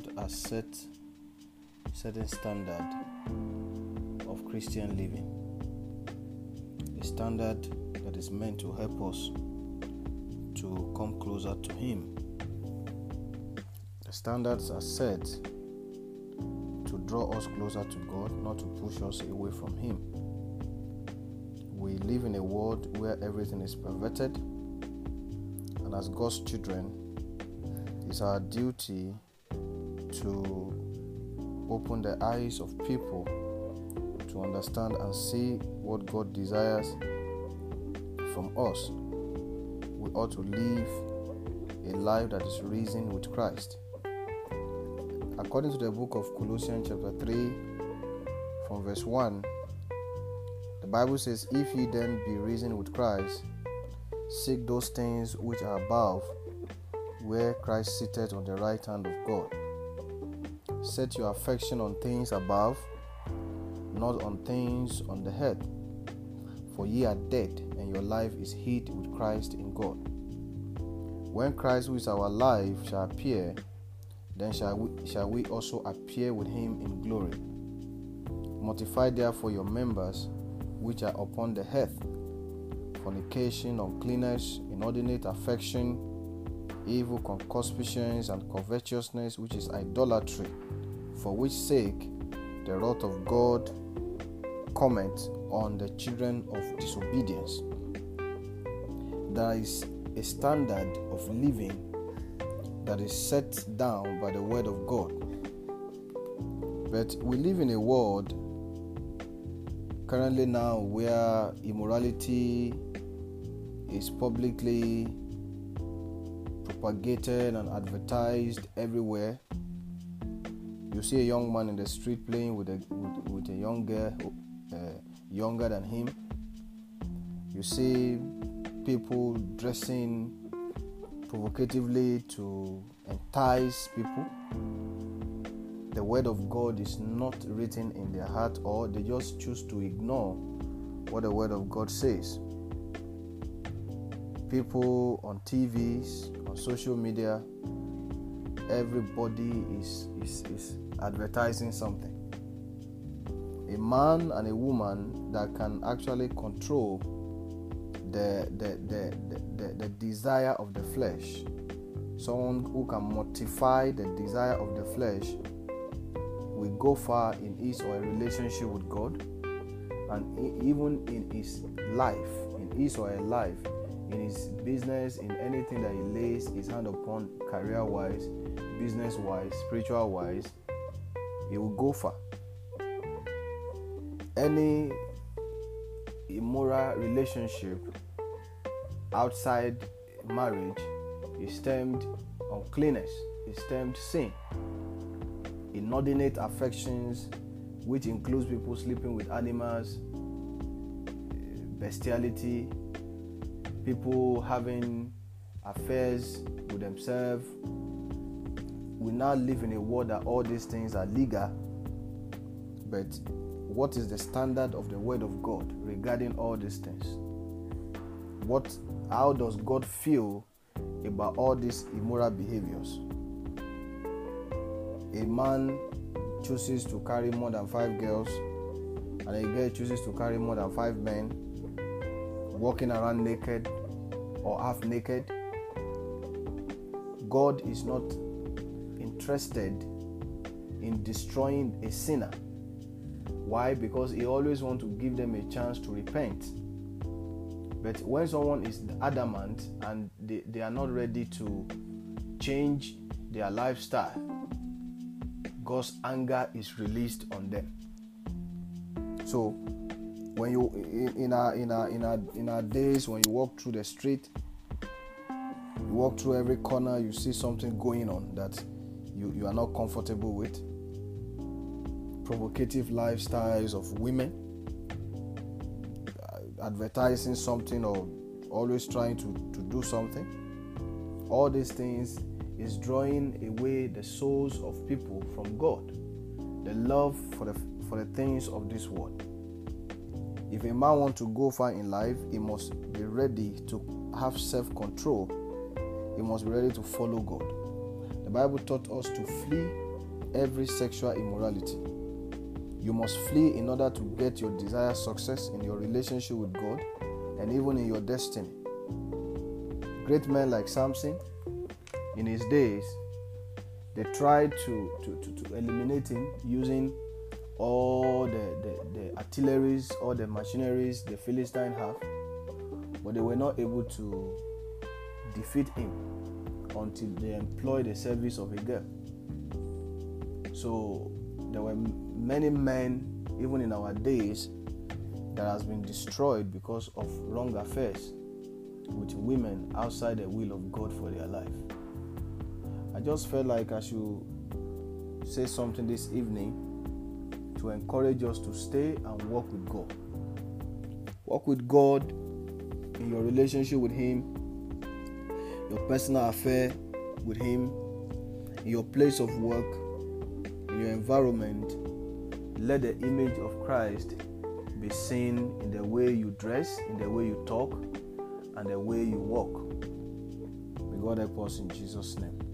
God has set certain standard of Christian living. A standard that is meant to help us to come closer to Him. The standards are set to draw us closer to God, not to push us away from Him. We live in a world where everything is perverted, and as God's children, it's our duty to open the eyes of people to understand and see what God desires from us. We ought to live a life that is risen with Christ. According to the book of Colossians, chapter 3, from verse 1, the Bible says, If ye then be risen with Christ, seek those things which are above where Christ sitteth on the right hand of God. Set your affection on things above, not on things on the earth. For ye are dead, and your life is hid with Christ in God. When Christ, who is our life, shall appear, then shall we, shall we also appear with him in glory. Mortify therefore your members which are upon the earth fornication, uncleanness, inordinate affection evil concupiscence and covetousness, which is idolatry, for which sake the wrath of God cometh on the children of disobedience. There is a standard of living that is set down by the word of God. But we live in a world currently now where immorality is publicly propagated and advertised everywhere. You see a young man in the street playing with a with, with a young girl uh, younger than him. You see people dressing provocatively to entice people. The word of God is not written in their heart, or they just choose to ignore what the word of God says. People on TVs, on social media, everybody is, is, is advertising something. A man and a woman that can actually control the, the, the, the, the, the desire of the flesh, someone who can mortify the desire of the flesh, will go far in his or her relationship with God and even in his life, in his or her life, in his business, in anything that he lays his hand upon, career wise, business wise, spiritual wise, he will go far. Any immoral relationship outside marriage is termed uncleanness, is termed sin. Inordinate affections, which includes people sleeping with animals, eh, bestiality, people having affairs with themselves. We now live in a world that all these things are legal, but what is the standard of the word of God regarding all these things? What how does God feel about all these immoral behaviors? A man chooses to carry more than five girls, and a girl chooses to carry more than five men, walking around naked or half naked. God is not interested in destroying a sinner. Why? Because He always wants to give them a chance to repent. But when someone is adamant and they, they are not ready to change their lifestyle, God's anger is released on them. So when you in, our in our in our in our days when you walk through the street, you walk through every corner, you see something going on that you, you are not comfortable with. Provocative lifestyles of women, uh, advertising something or always trying to, to do something. All these things is drawing away the souls of people from God, the love for the for the things of this world. If a man wants to go far in life, he must be ready to have self-control. He must be ready to follow God. The Bible taught us to flee every sexual immorality. You must flee in order to get your desired success in your relationship with God and even in your destiny. Great men like Samson, in his days, they tried to, to, to, to eliminate him using all the, the, the artilleries, all the machineries the Philistine have, but they were not able to defeat him until they employed the service of a girl. So there were many men, even in our days, that has been destroyed because of wrong affairs with women outside the will of God for their life. I just felt like I should say something this evening to encourage us to stay and walk with God. Walk with God in your relationship with Him, your personal affair with Him, in your place of work, in your environment. Let the image of Christ be seen in the way you dress, in the way you talk, and the way you walk. May God help us in Jesus' name.